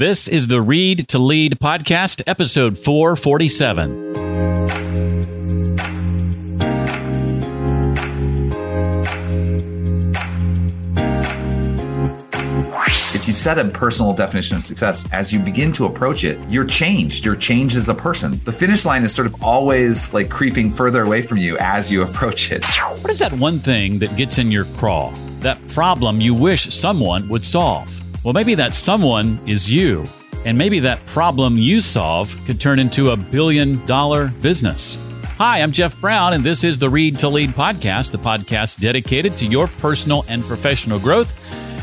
This is the Read to Lead podcast, episode 447. If you set a personal definition of success, as you begin to approach it, you're changed. You're changed as a person. The finish line is sort of always like creeping further away from you as you approach it. What is that one thing that gets in your craw? That problem you wish someone would solve? Well, maybe that someone is you. And maybe that problem you solve could turn into a billion dollar business. Hi, I'm Jeff Brown, and this is the Read to Lead podcast, the podcast dedicated to your personal and professional growth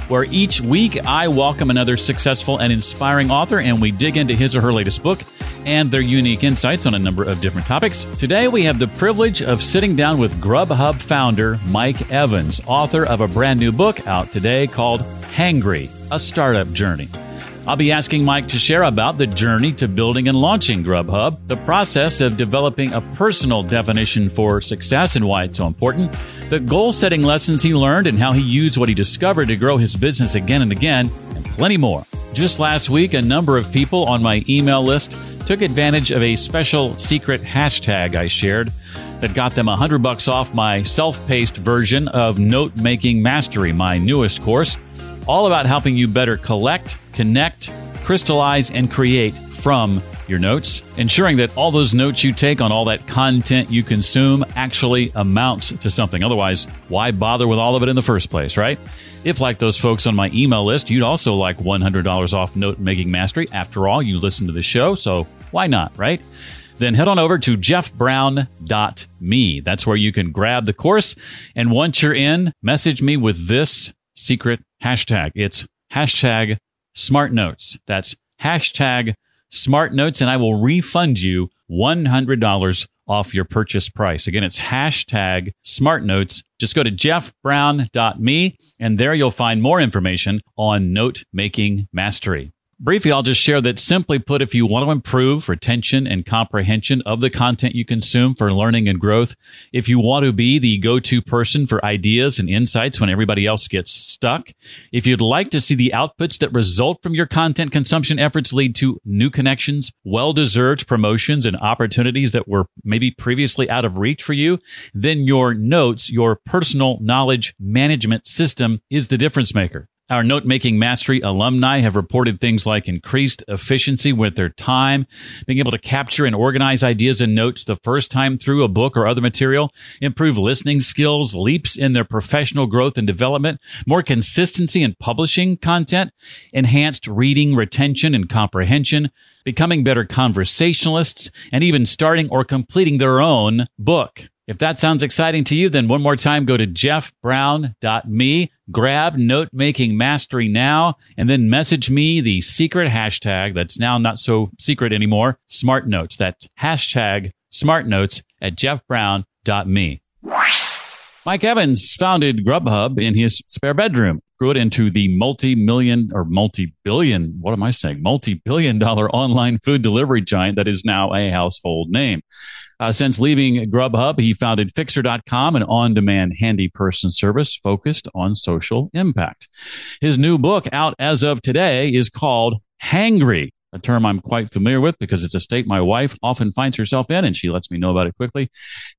where each week I welcome another successful and inspiring author and we dig into his or her latest book and their unique insights on a number of different topics. Today we have the privilege of sitting down with Grubhub founder Mike Evans, author of a brand new book out today called Hangry, a startup journey. I'll be asking Mike to share about the journey to building and launching Grubhub, the process of developing a personal definition for success and why it's so important, the goal setting lessons he learned and how he used what he discovered to grow his business again and again, and plenty more. Just last week, a number of people on my email list took advantage of a special secret hashtag I shared that got them 100 bucks off my self-paced version of Note Making Mastery, my newest course all about helping you better collect, connect, crystallize, and create from your notes, ensuring that all those notes you take on all that content you consume actually amounts to something. Otherwise, why bother with all of it in the first place, right? If, like those folks on my email list, you'd also like $100 off note making mastery. After all, you listen to the show, so why not, right? Then head on over to jeffbrown.me. That's where you can grab the course. And once you're in, message me with this secret hashtag. It's hashtag smart notes. That's hashtag smart notes, and I will refund you $100 off your purchase price. Again, it's hashtag smart notes. Just go to jeffbrown.me, and there you'll find more information on note making mastery. Briefly, I'll just share that simply put, if you want to improve retention and comprehension of the content you consume for learning and growth, if you want to be the go-to person for ideas and insights when everybody else gets stuck, if you'd like to see the outputs that result from your content consumption efforts lead to new connections, well-deserved promotions and opportunities that were maybe previously out of reach for you, then your notes, your personal knowledge management system is the difference maker. Our note making mastery alumni have reported things like increased efficiency with their time, being able to capture and organize ideas and notes the first time through a book or other material, improve listening skills, leaps in their professional growth and development, more consistency in publishing content, enhanced reading retention and comprehension, becoming better conversationalists, and even starting or completing their own book. If that sounds exciting to you, then one more time, go to jeffbrown.me, grab note making mastery now, and then message me the secret hashtag that's now not so secret anymore, smart notes. That's hashtag smart notes at jeffbrown.me. Mike Evans founded Grubhub in his spare bedroom, grew it into the multi-million or multi-billion, what am I saying? Multi-billion dollar online food delivery giant that is now a household name. Uh, since leaving Grubhub, he founded Fixer.com, an on demand handy person service focused on social impact. His new book, out as of today, is called Hangry, a term I'm quite familiar with because it's a state my wife often finds herself in, and she lets me know about it quickly.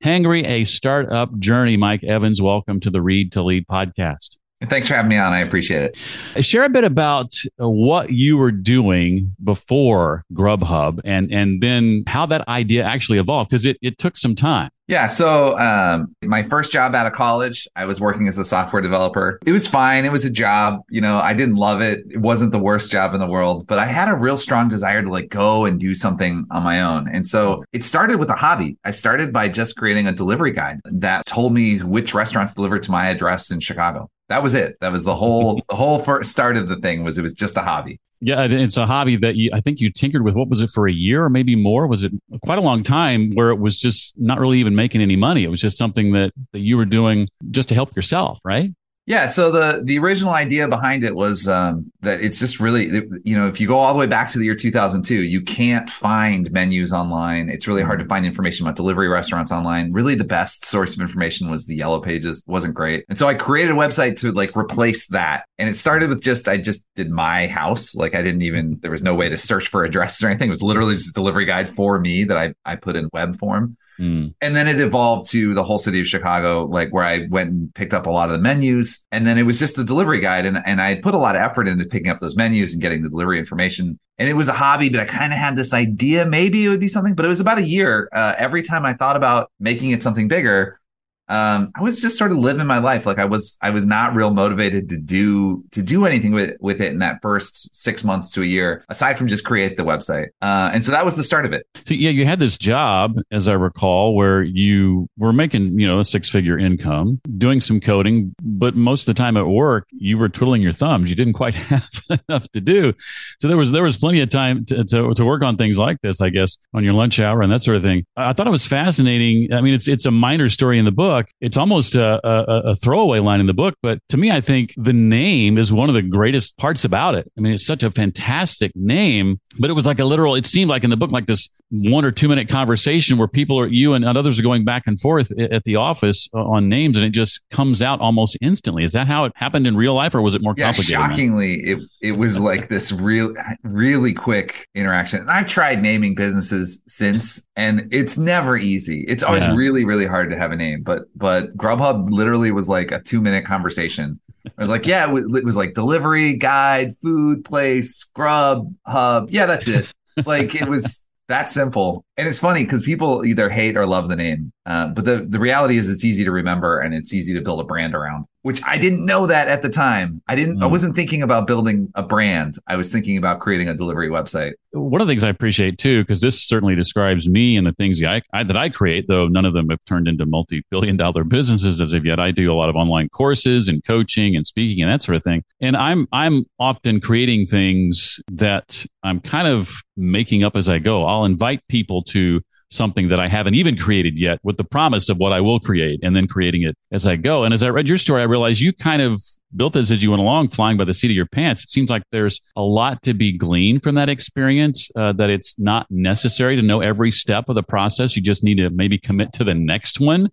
Hangry, a startup journey. Mike Evans, welcome to the Read to Lead podcast. Thanks for having me on. I appreciate it. Share a bit about what you were doing before Grubhub and, and then how that idea actually evolved because it, it took some time. Yeah. So, um, my first job out of college, I was working as a software developer. It was fine. It was a job. You know, I didn't love it. It wasn't the worst job in the world, but I had a real strong desire to like go and do something on my own. And so it started with a hobby. I started by just creating a delivery guide that told me which restaurants delivered to my address in Chicago. That was it. That was the whole the whole first start of the thing was it was just a hobby. Yeah, it's a hobby that you, I think you tinkered with. What was it for a year or maybe more? Was it quite a long time where it was just not really even making any money? It was just something that, that you were doing just to help yourself, right? Yeah, so the the original idea behind it was um, that it's just really, you know, if you go all the way back to the year 2002, you can't find menus online. It's really hard to find information about delivery restaurants online. Really, the best source of information was the Yellow Pages. It wasn't great, and so I created a website to like replace that. And it started with just I just did my house, like I didn't even there was no way to search for addresses or anything. It was literally just a delivery guide for me that I I put in web form. Mm. And then it evolved to the whole city of Chicago, like where I went and picked up a lot of the menus. And then it was just the delivery guide. And, and I put a lot of effort into picking up those menus and getting the delivery information. And it was a hobby, but I kind of had this idea maybe it would be something, but it was about a year. Uh, every time I thought about making it something bigger, um, I was just sort of living my life. Like I was, I was not real motivated to do, to do anything with, with it in that first six months to a year, aside from just create the website. Uh, and so that was the start of it. So, yeah, you had this job, as I recall, where you were making, you know, a six figure income, doing some coding, but most of the time at work, you were twiddling your thumbs. You didn't quite have enough to do. So there was, there was plenty of time to, to, to work on things like this, I guess, on your lunch hour and that sort of thing. I thought it was fascinating. I mean, it's, it's a minor story in the book It's almost a, a, a, throwaway line in the book, but to me, I think the name is one of the greatest parts about it. I mean, it's such a fantastic name, but it was like a literal, it seemed like in the book, like this one or two minute conversation where people are, you and others are going back and forth at the office uh, on names and it just comes out almost instantly. Is that how it happened in real life or was it more yeah, complicated? Shockingly, it, it was like this real, really quick interaction. And I've tried naming businesses since and it's never easy. It's always yeah. really, really hard to have a name, but but Grubhub literally was like a two minute conversation. I was like, yeah, it was like delivery, guide, food, place, Grub, Hub. Yeah, that's it. like it was that simple. And it's funny because people either hate or love the name. Uh, but the, the reality is it's easy to remember and it's easy to build a brand around, which I didn't know that at the time. I didn't, mm. I wasn't thinking about building a brand. I was thinking about creating a delivery website. One of the things I appreciate too, because this certainly describes me and the things I, I, that I create, though none of them have turned into multi billion dollar businesses as of yet. I do a lot of online courses and coaching and speaking and that sort of thing. And I'm, I'm often creating things that I'm kind of making up as I go. I'll invite people to something that I haven't even created yet with the promise of what I will create and then creating it as I go. And as I read your story, I realized you kind of built this as you went along, flying by the seat of your pants. It seems like there's a lot to be gleaned from that experience, uh, that it's not necessary to know every step of the process. You just need to maybe commit to the next one.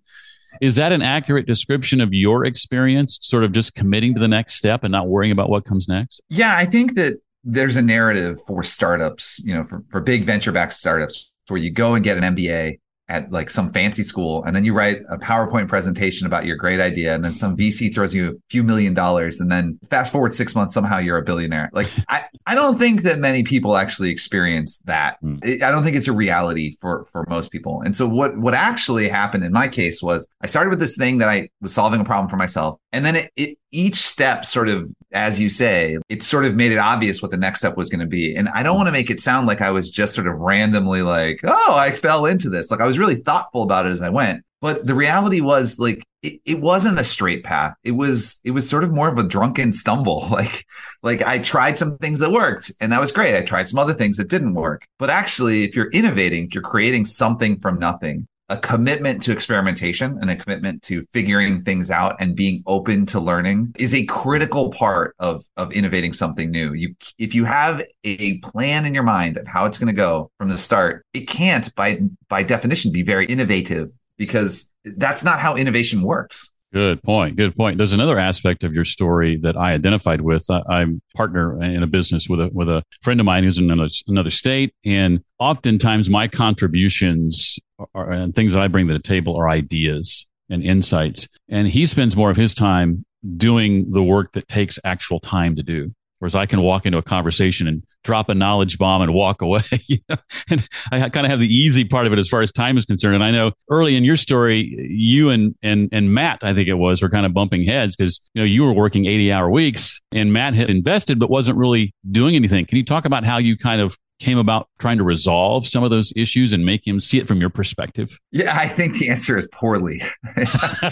Is that an accurate description of your experience, sort of just committing to the next step and not worrying about what comes next? Yeah, I think that there's a narrative for startups, you know, for, for big venture backed startups where you go and get an MBA at like some fancy school and then you write a PowerPoint presentation about your great idea and then some VC throws you a few million dollars and then fast forward 6 months somehow you're a billionaire. Like I I don't think that many people actually experience that. Mm. I don't think it's a reality for for most people. And so what what actually happened in my case was I started with this thing that I was solving a problem for myself and then it, it each step sort of as you say it sort of made it obvious what the next step was going to be. And i don't want to make it sound like i was just sort of randomly like oh i fell into this. Like i was really thoughtful about it as i went. But the reality was like it, wasn't a straight path. It was it was sort of more of a drunken stumble. Like like i tried some things that worked and that was great. I tried some other things that didn't work. But actually if you're innovating if you're creating something from nothing a commitment to experimentation and a commitment to figuring things out and being open to learning is a critical part of of innovating something new. You if you have a plan in your mind of how it's going to go from the start, it can't by by definition be very innovative because that's not how innovation works. Good point. Good point. There's another aspect of your story that I identified with. I, am partner in a business with a with a friend of mine who's in another, another state, and oftentimes my contributions are, and things that I bring to the table are ideas and insights, and he spends more of his time doing the work that takes actual time to do. Whereas I can walk into a conversation and drop a knowledge bomb and walk away. You know? And I kind of have the easy part of it as far as time is concerned. And I know early in your story, you and and and Matt, I think it was, were kind of bumping heads because you know you were working eighty hour weeks, and Matt had invested but wasn't really doing anything. Can you talk about how you kind of came about trying to resolve some of those issues and make him see it from your perspective? Yeah, I think the answer is poorly.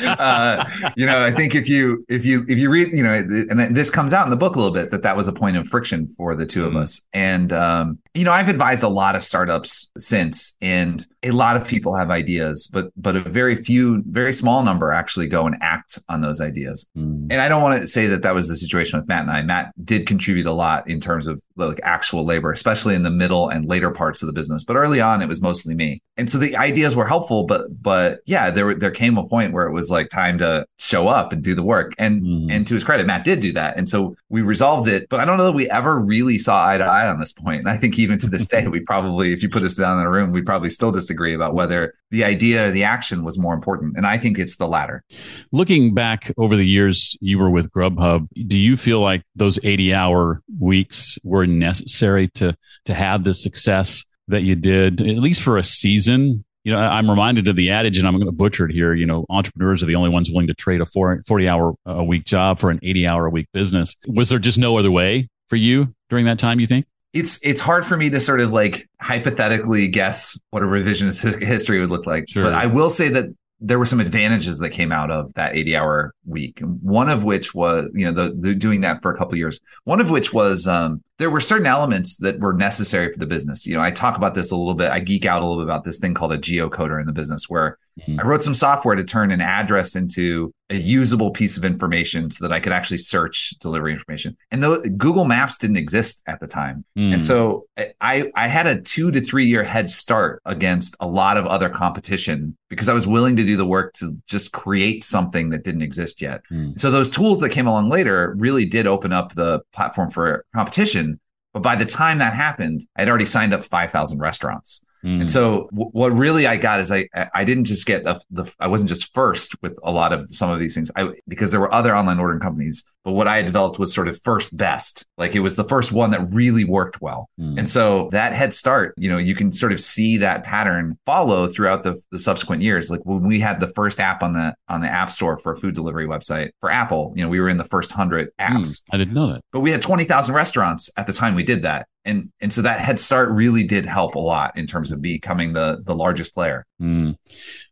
uh, you know, I think if you if you if you read, you know, and this comes out in the book a little bit that that was a point of friction for the 2 mm-hmm. of us. And um, you know, I've advised a lot of startups since, and a lot of people have ideas, but but a very few, very small number actually go and act on those ideas. Mm. And I don't want to say that that was the situation with Matt and I. Matt did contribute a lot in terms of like actual labor, especially in the middle and later parts of the business. But early on, it was mostly me. And so the ideas were helpful, but but yeah, there there came a point where it was like time to show up and do the work. And mm. and to his credit, Matt did do that. And so we resolved it. But I don't know that we ever really saw eye to eye on this point. And I think even to this day, we probably, if you put us down in a room, we probably still disagree about whether the idea or the action was more important. And I think it's the latter. Looking back over the years you were with Grubhub, do you feel like those 80 hour weeks were necessary to to have the success that you did, at least for a season? You know, I'm reminded of the adage, and I'm going to butcher it here. You know, entrepreneurs are the only ones willing to trade a 40 hour a uh, week job for an 80 hour a week business. Was there just no other way for you during that time, you think? It's it's hard for me to sort of like hypothetically guess what a revisionist history would look like. Sure. But I will say that there were some advantages that came out of that 80 hour week. One of which was, you know, the, the doing that for a couple years. One of which was um, there were certain elements that were necessary for the business. You know, I talk about this a little bit. I geek out a little bit about this thing called a geocoder in the business, where mm-hmm. I wrote some software to turn an address into a usable piece of information so that I could actually search delivery information. And though Google Maps didn't exist at the time, mm. and so I I had a two to three year head start against a lot of other competition because I was willing to do the work to just create something that didn't exist yet. Mm. So those tools that came along later really did open up the platform for competition. But by the time that happened, I'd already signed up 5,000 restaurants. Mm. And so w- what really I got is I I didn't just get the, the I wasn't just first with a lot of some of these things. I because there were other online ordering companies but what I had developed was sort of first best. Like it was the first one that really worked well. Mm. and so that head start you know you can sort of see that pattern follow throughout the, the subsequent years. Like when we had the first app on the on the app store for a food delivery website for Apple you know we were in the first 100 apps. Mm, I didn't know that. But we had 20,000 restaurants at the time we did that and and so that head start really did help a lot in terms of becoming the the largest player. Mm.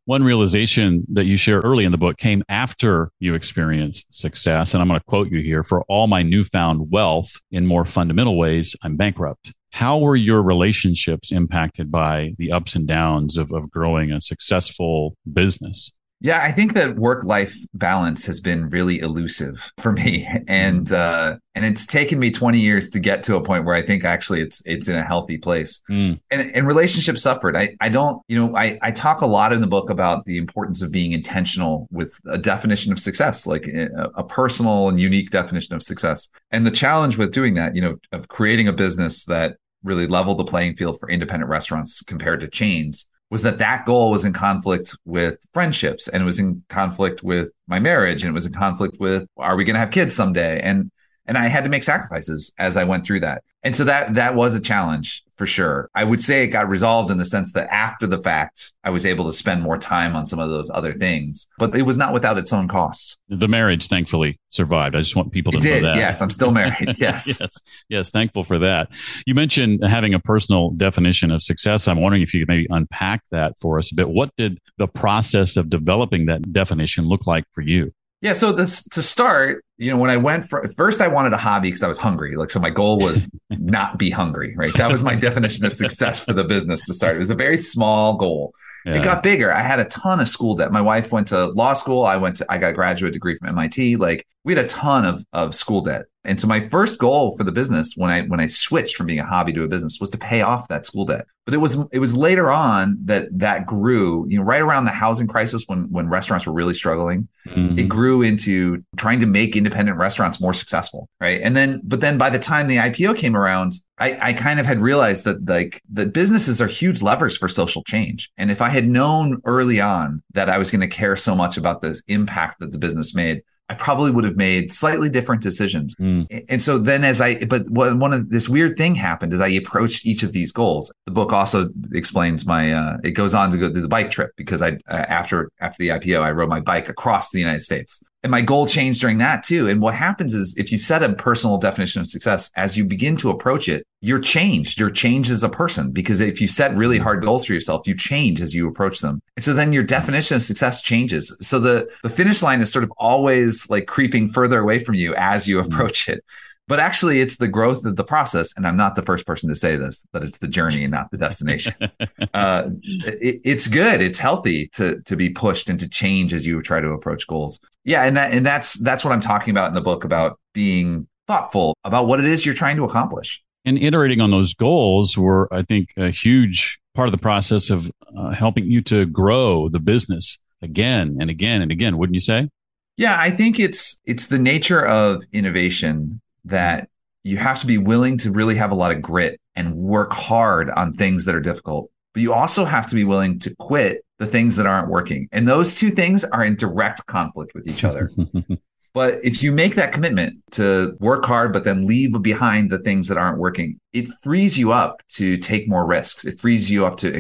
One realization that you share early in the book came after you experienced success, and I'm going to quote you here: "For all my newfound wealth, in more fundamental ways, I'm bankrupt." How were your relationships impacted by the ups and downs of, of growing a successful business? Yeah, I think that work life balance has been really elusive for me, and mm. uh, and it's taken me 20 years to get to a point where I think actually it's it's in a healthy place. Mm. And, and relationships suffered. I I don't you know I I talk a lot in the book about the importance of being intentional with a definition of success, like a, a personal and unique definition of success. And the challenge with doing that, you know, of creating a business that really leveled the playing field for independent restaurants compared to chains was that that goal was in conflict with friendships and it was in conflict with my marriage and it was in conflict with are we going to have kids someday? And and I had to make sacrifices as I went through that. And so that that was a challenge for sure. I would say it got resolved in the sense that after the fact, I was able to spend more time on some of those other things, but it was not without its own costs. The marriage thankfully survived. I just want people to it know did. that. Yes, I'm still married. Yes. yes. Yes, thankful for that. You mentioned having a personal definition of success. I'm wondering if you could maybe unpack that for us a bit. What did the process of developing that definition look like for you? Yeah, so this to start, you know, when I went for first, I wanted a hobby because I was hungry. Like, so my goal was not be hungry, right? That was my definition of success for the business to start. It was a very small goal. Yeah. It got bigger. I had a ton of school debt. My wife went to law school. I went to, I got a graduate degree from MIT. Like, we had a ton of of school debt. And so my first goal for the business when I when I switched from being a hobby to a business was to pay off that school debt. But it was it was later on that that grew, you know, right around the housing crisis when when restaurants were really struggling. Mm-hmm. It grew into trying to make independent restaurants more successful, right? And then but then by the time the IPO came around, I, I kind of had realized that like that businesses are huge levers for social change. And if I had known early on that I was going to care so much about this impact that the business made, I probably would have made slightly different decisions. Mm. And so then as I, but one of this weird thing happened as I approached each of these goals. The book also explains my, uh, it goes on to go do the bike trip because I, uh, after, after the IPO, I rode my bike across the United States. And my goal changed during that too. And what happens is if you set a personal definition of success, as you begin to approach it, you're changed. You're changed as a person because if you set really hard goals for yourself, you change as you approach them. And so then your definition of success changes. So the, the finish line is sort of always like creeping further away from you as you mm-hmm. approach it. But actually, it's the growth of the process. And I'm not the first person to say this, that it's the journey and not the destination. uh, it, it's good. It's healthy to, to be pushed and to change as you try to approach goals. Yeah. And that, and that's, that's what I'm talking about in the book about being thoughtful about what it is you're trying to accomplish. And iterating on those goals were, I think, a huge part of the process of uh, helping you to grow the business again and again and again, wouldn't you say? Yeah, I think it's it's the nature of innovation that you have to be willing to really have a lot of grit and work hard on things that are difficult. But you also have to be willing to quit the things that aren't working. And those two things are in direct conflict with each other. but if you make that commitment to work hard, but then leave behind the things that aren't working, it frees you up to take more risks. It frees you up to mm.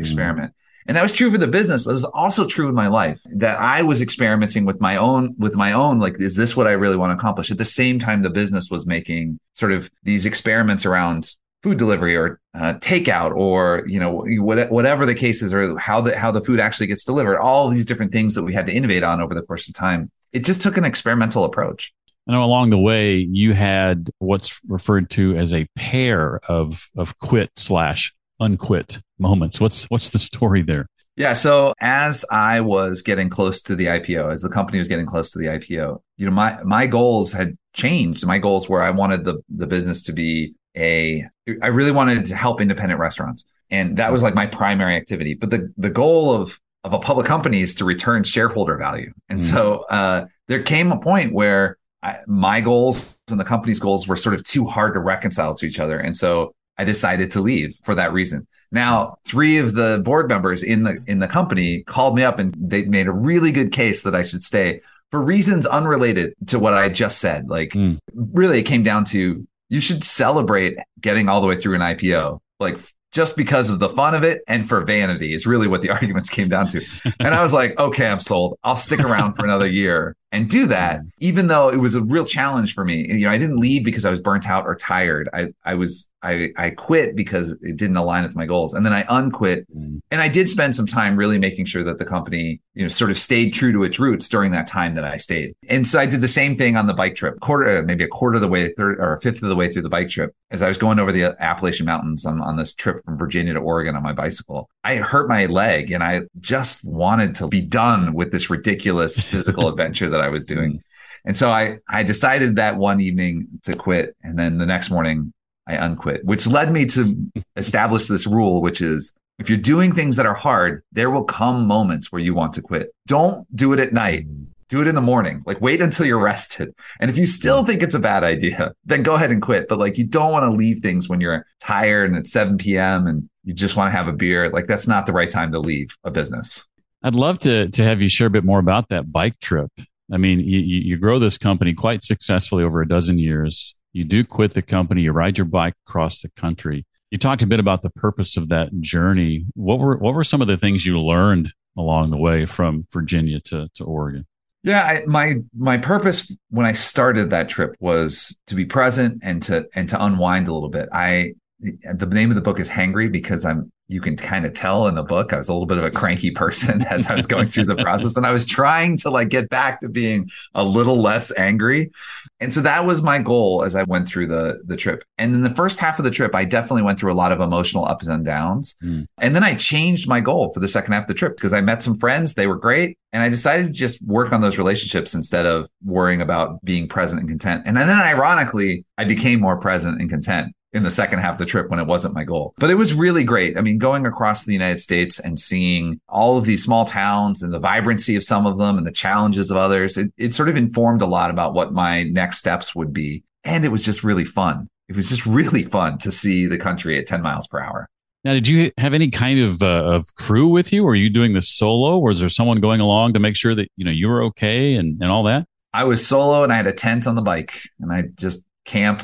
And that was true for the business, but it's also true in my life that I was experimenting with my own, with my own, like, is this what I really want to accomplish? At the same time, the business was making sort of these experiments around food delivery or uh, takeout or, you know, whatever the cases or how the, how the food actually gets delivered, all these different things that we had to innovate on over the course of time. It just took an experimental approach. Know along the way you had what's referred to as a pair of of quit slash unquit moments. What's what's the story there? Yeah, so as I was getting close to the IPO, as the company was getting close to the IPO, you know, my my goals had changed. My goals were I wanted the the business to be a I really wanted to help independent restaurants. And that was like my primary activity. But the the goal of of a public company is to return shareholder value. And mm. so uh, there came a point where I, my goals and the company's goals were sort of too hard to reconcile to each other. And so I decided to leave for that reason. Now, three of the board members in the in the company called me up and they made a really good case that I should stay for reasons unrelated to what I just said. Like mm. really it came down to you should celebrate getting all the way through an IPO. Like just because of the fun of it and for vanity is really what the arguments came down to. And I was like, okay, I'm sold. I'll stick around for another year and do that, even though it was a real challenge for me. You know, I didn't leave because I was burnt out or tired. I, I was, I, I quit because it didn't align with my goals. And then I unquit. Mm. And I did spend some time really making sure that the company, you know, sort of stayed true to its roots during that time that I stayed. And so I did the same thing on the bike trip, quarter, uh, maybe a quarter of the way, third or a fifth of the way through the bike trip. As I was going over the Appalachian Mountains on, on this trip from Virginia to Oregon on my bicycle, I hurt my leg and I just wanted to be done with this ridiculous physical adventure that I was doing. Mm. And so I, I decided that one evening to quit. And then the next morning I unquit, which led me to establish this rule, which is if you're doing things that are hard, there will come moments where you want to quit. Don't do it at night. Mm. Do it in the morning. Like wait until you're rested. And if you still mm. think it's a bad idea, then go ahead and quit. But like you don't want to leave things when you're tired and it's 7 p.m. and you just want to have a beer. Like that's not the right time to leave a business. I'd love to to have you share a bit more about that bike trip. I mean, you, you grow this company quite successfully over a dozen years. You do quit the company. You ride your bike across the country. You talked a bit about the purpose of that journey. What were what were some of the things you learned along the way from Virginia to, to Oregon? Yeah, I, my my purpose when I started that trip was to be present and to and to unwind a little bit. I the name of the book is Hangry because I'm you can kind of tell in the book I was a little bit of a cranky person as I was going through the process and I was trying to like get back to being a little less angry. And so that was my goal as I went through the the trip. And in the first half of the trip I definitely went through a lot of emotional ups and downs. Mm. And then I changed my goal for the second half of the trip because I met some friends, they were great, and I decided to just work on those relationships instead of worrying about being present and content. And then ironically, I became more present and content in the second half of the trip when it wasn't my goal. But it was really great. I mean, going across the United States and seeing all of these small towns and the vibrancy of some of them and the challenges of others, it, it sort of informed a lot about what my next steps would be. And it was just really fun. It was just really fun to see the country at 10 miles per hour. Now, did you have any kind of uh, of crew with you? Or were you doing this solo? Or was there someone going along to make sure that you know you were okay and, and all that? I was solo and I had a tent on the bike and I just camp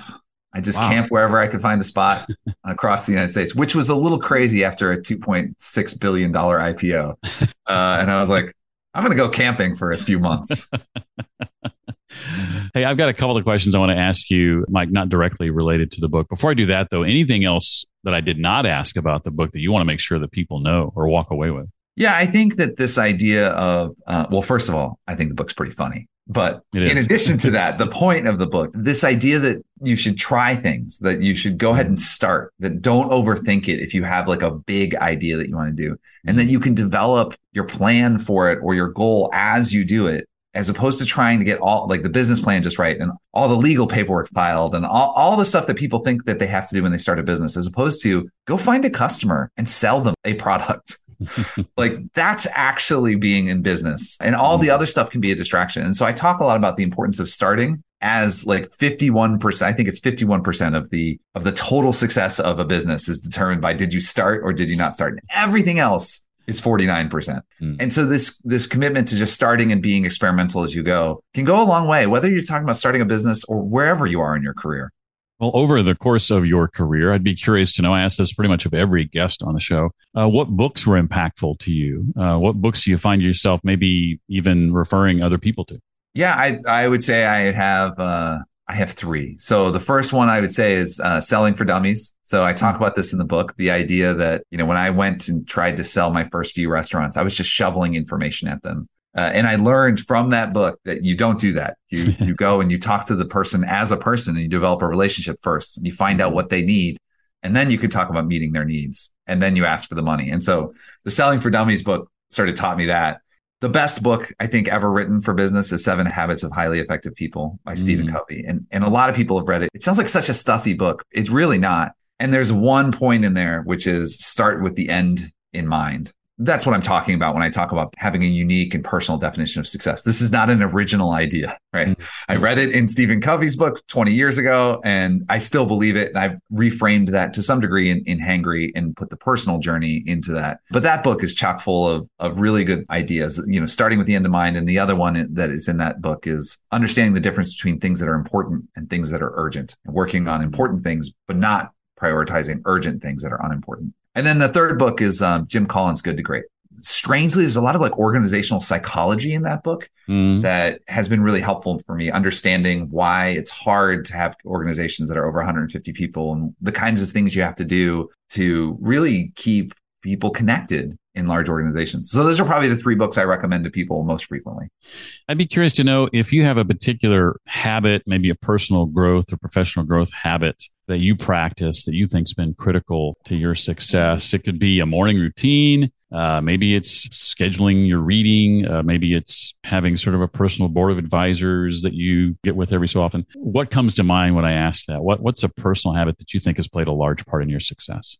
I just wow. camp wherever I could find a spot across the United States, which was a little crazy after a $2.6 billion IPO. Uh, and I was like, I'm going to go camping for a few months. Hey, I've got a couple of questions I want to ask you, Mike, not directly related to the book. Before I do that, though, anything else that I did not ask about the book that you want to make sure that people know or walk away with? Yeah, I think that this idea of, uh, well, first of all, I think the book's pretty funny. But in addition to that, the point of the book, this idea that you should try things, that you should go ahead and mm-hmm. start, that don't overthink it if you have like a big idea that you want to do, and that mm-hmm. you can develop your plan for it or your goal as you do it, as opposed to trying to get all like the business plan just right and all the legal paperwork filed and all, all the stuff that people think that they have to do when they start a business, as opposed to go find a customer and sell them a product like that's actually being in business and all the mm-hmm. other stuff can be a distraction. And so I talk a lot about the importance of starting as like 51% i think it's 51% of the of the total success of a business is determined by did you start or did you not start and everything else is 49%. Mm. And so this this commitment to just starting and being experimental as you go can go a long way whether you're talking about starting a business or wherever you are in your career. Well, over the course of your career, I'd be curious to know. I ask this pretty much of every guest on the show. Uh, what books were impactful to you? Uh, what books do you find yourself maybe even referring other people to? Yeah, I I would say I have uh, I have three. So the first one I would say is uh, selling for dummies. So I talk about this in the book. The idea that you know when I went and tried to sell my first few restaurants, I was just shoveling information at them. Uh, and I learned from that book that you don't do that. You you go and you talk to the person as a person and you develop a relationship first. And you find out what they need, and then you can talk about meeting their needs. And then you ask for the money. And so the Selling for Dummies book sort of taught me that. The best book I think ever written for business is Seven Habits of Highly Effective People by mm. Stephen Covey. And and a lot of people have read it. It sounds like such a stuffy book. It's really not. And there's one point in there which is start with the end in mind that's what I'm talking about when I talk about having a unique and personal definition of success. This is not an original idea, right? Mm-hmm. I read it in Stephen Covey's book 20 years ago, and I still believe it. And I've reframed that to some degree in, in Hangry and put the personal journey into that. But that book is chock full of, of really good ideas, you know, starting with the end in mind. And the other one that is in that book is understanding the difference between things that are important and things that are urgent and working on important things, but not prioritizing urgent things that are unimportant. And then the third book is um, Jim Collins' Good to Great. Strangely, there's a lot of like organizational psychology in that book mm. that has been really helpful for me understanding why it's hard to have organizations that are over 150 people and the kinds of things you have to do to really keep people connected in large organizations. So those are probably the three books I recommend to people most frequently. I'd be curious to know if you have a particular habit, maybe a personal growth or professional growth habit that you practice that you think's been critical to your success. It could be a morning routine. Uh, maybe it's scheduling your reading. Uh, maybe it's having sort of a personal board of advisors that you get with every so often. What comes to mind when I ask that? What What's a personal habit that you think has played a large part in your success?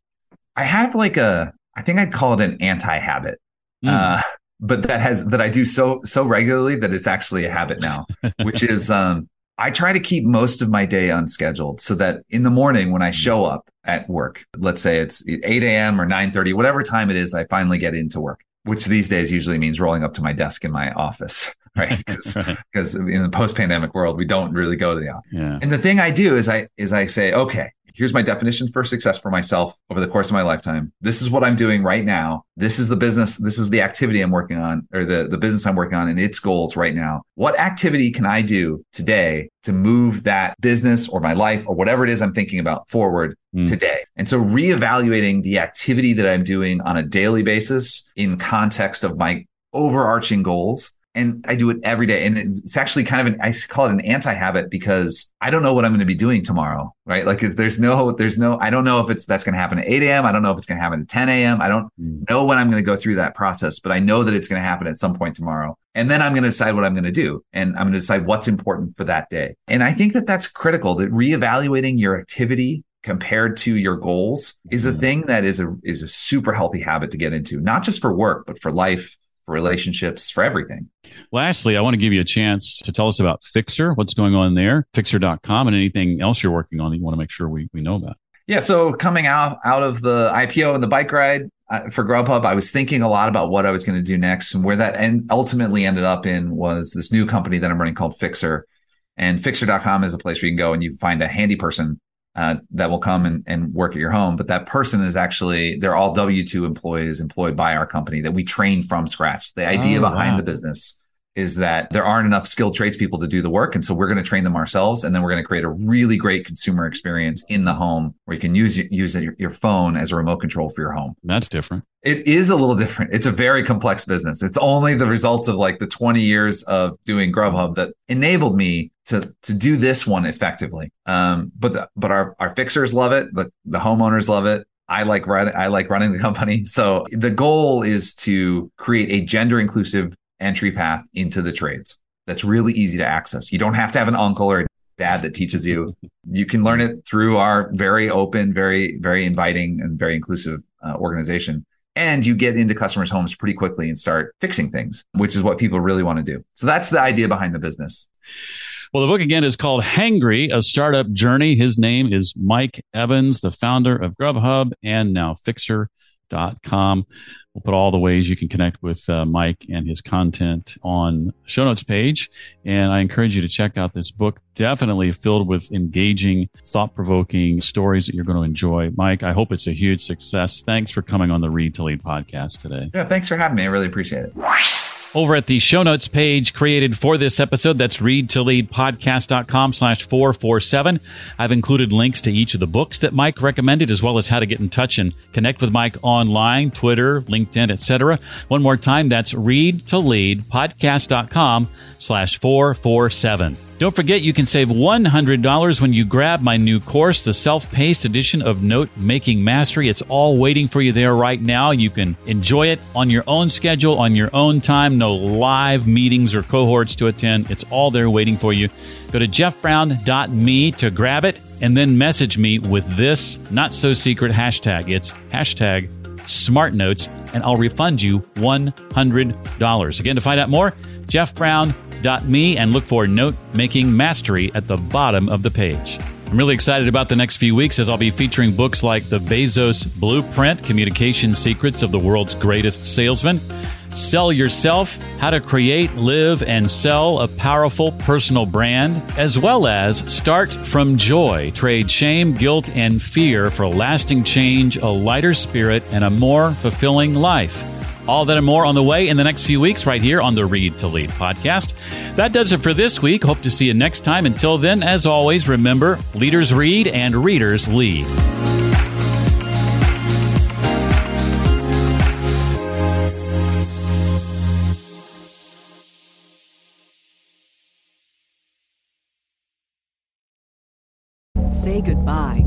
I have like a I think I'd call it an anti-habit. Mm. Uh, but that has that I do so so regularly that it's actually a habit now, which is um, I try to keep most of my day unscheduled so that in the morning when I show up at work, let's say it's 8 a.m. or 9:30, whatever time it is, I finally get into work, which these days usually means rolling up to my desk in my office, right? Because in the post-pandemic world, we don't really go to the office. Yeah. And the thing I do is I is I say, okay, here's my definition for success for myself over the course of my lifetime. This is what I'm doing right now. This is the business. This is the activity I'm working on or the, the business I'm working on and its goals right now. What activity can I do today to move that business or my life or whatever it is I'm thinking about forward mm. today? And so reevaluating the activity that I'm doing on a daily basis in context of my overarching goals and I do it every day. And it's actually kind of an, I call it an anti habit because I don't know what I'm going to be doing tomorrow, right? Like there's no, there's no, I don't know if it's, that's going to happen at 8 a.m. I don't know if it's going to happen at 10 a.m. I don't mm. know when I'm going to go through that process, but I know that it's going to happen at some point tomorrow. And then I'm going to decide what I'm going to do. And I'm going to decide what's important for that day. And I think that that's critical that reevaluating your activity compared to your goals is a mm. thing that is a, is a super healthy habit to get into, not just for work, but for life, for relationships, for everything. Lastly, I want to give you a chance to tell us about Fixer, what's going on there, fixer.com, and anything else you're working on that you want to make sure we, we know about. Yeah, so coming out out of the IPO and the bike ride uh, for Grubhub, I was thinking a lot about what I was going to do next, and where that and ultimately ended up in was this new company that I'm running called Fixer. And Fixer.com is a place where you can go and you find a handy person uh, that will come and, and work at your home. But that person is actually, they're all W 2 employees employed by our company that we train from scratch. The idea oh, behind wow. the business is that there aren't enough skilled tradespeople to do the work. And so we're going to train them ourselves. And then we're going to create a really great consumer experience in the home where you can use, use your phone as a remote control for your home. That's different. It is a little different. It's a very complex business. It's only the results of like the 20 years of doing Grubhub that enabled me to to do this one effectively. Um, but the, but our our fixers love it. The the homeowners love it. I like running. I like running the company. So the goal is to create a gender inclusive entry path into the trades that's really easy to access. You don't have to have an uncle or a dad that teaches you. You can learn it through our very open, very, very inviting and very inclusive uh, organization. And you get into customers' homes pretty quickly and start fixing things, which is what people really want to do. So that's the idea behind the business. Well, the book again is called Hangry, a startup journey. His name is Mike Evans, the founder of Grubhub and now Fixer.com. We'll put all the ways you can connect with uh, Mike and his content on show notes page. And I encourage you to check out this book. Definitely filled with engaging, thought provoking stories that you're going to enjoy. Mike, I hope it's a huge success. Thanks for coming on the Read to Lead podcast today. Yeah, thanks for having me. I really appreciate it over at the show notes page created for this episode. That's readtoleadpodcast.com slash 447. I've included links to each of the books that Mike recommended, as well as how to get in touch and connect with Mike online, Twitter, LinkedIn, etc. One more time, that's readtoleadpodcast.com slash 447. Don't forget you can save $100 when you grab my new course, the self-paced edition of Note Making Mastery. It's all waiting for you there right now. You can enjoy it on your own schedule, on your own time. No live meetings or cohorts to attend. It's all there waiting for you. Go to jeffbrown.me to grab it and then message me with this not so secret hashtag. It's hashtag smart notes and I'll refund you $100. Again, to find out more, Jeff Brown me and look for Note Making Mastery at the bottom of the page. I'm really excited about the next few weeks as I'll be featuring books like The Bezos Blueprint Communication Secrets of the World's Greatest Salesman, Sell Yourself How to Create, Live, and Sell a Powerful Personal Brand, as well as Start from Joy Trade Shame, Guilt, and Fear for Lasting Change, a Lighter Spirit, and a More Fulfilling Life. All that and more on the way in the next few weeks, right here on the Read to Lead podcast. That does it for this week. Hope to see you next time. Until then, as always, remember leaders read and readers lead. Say goodbye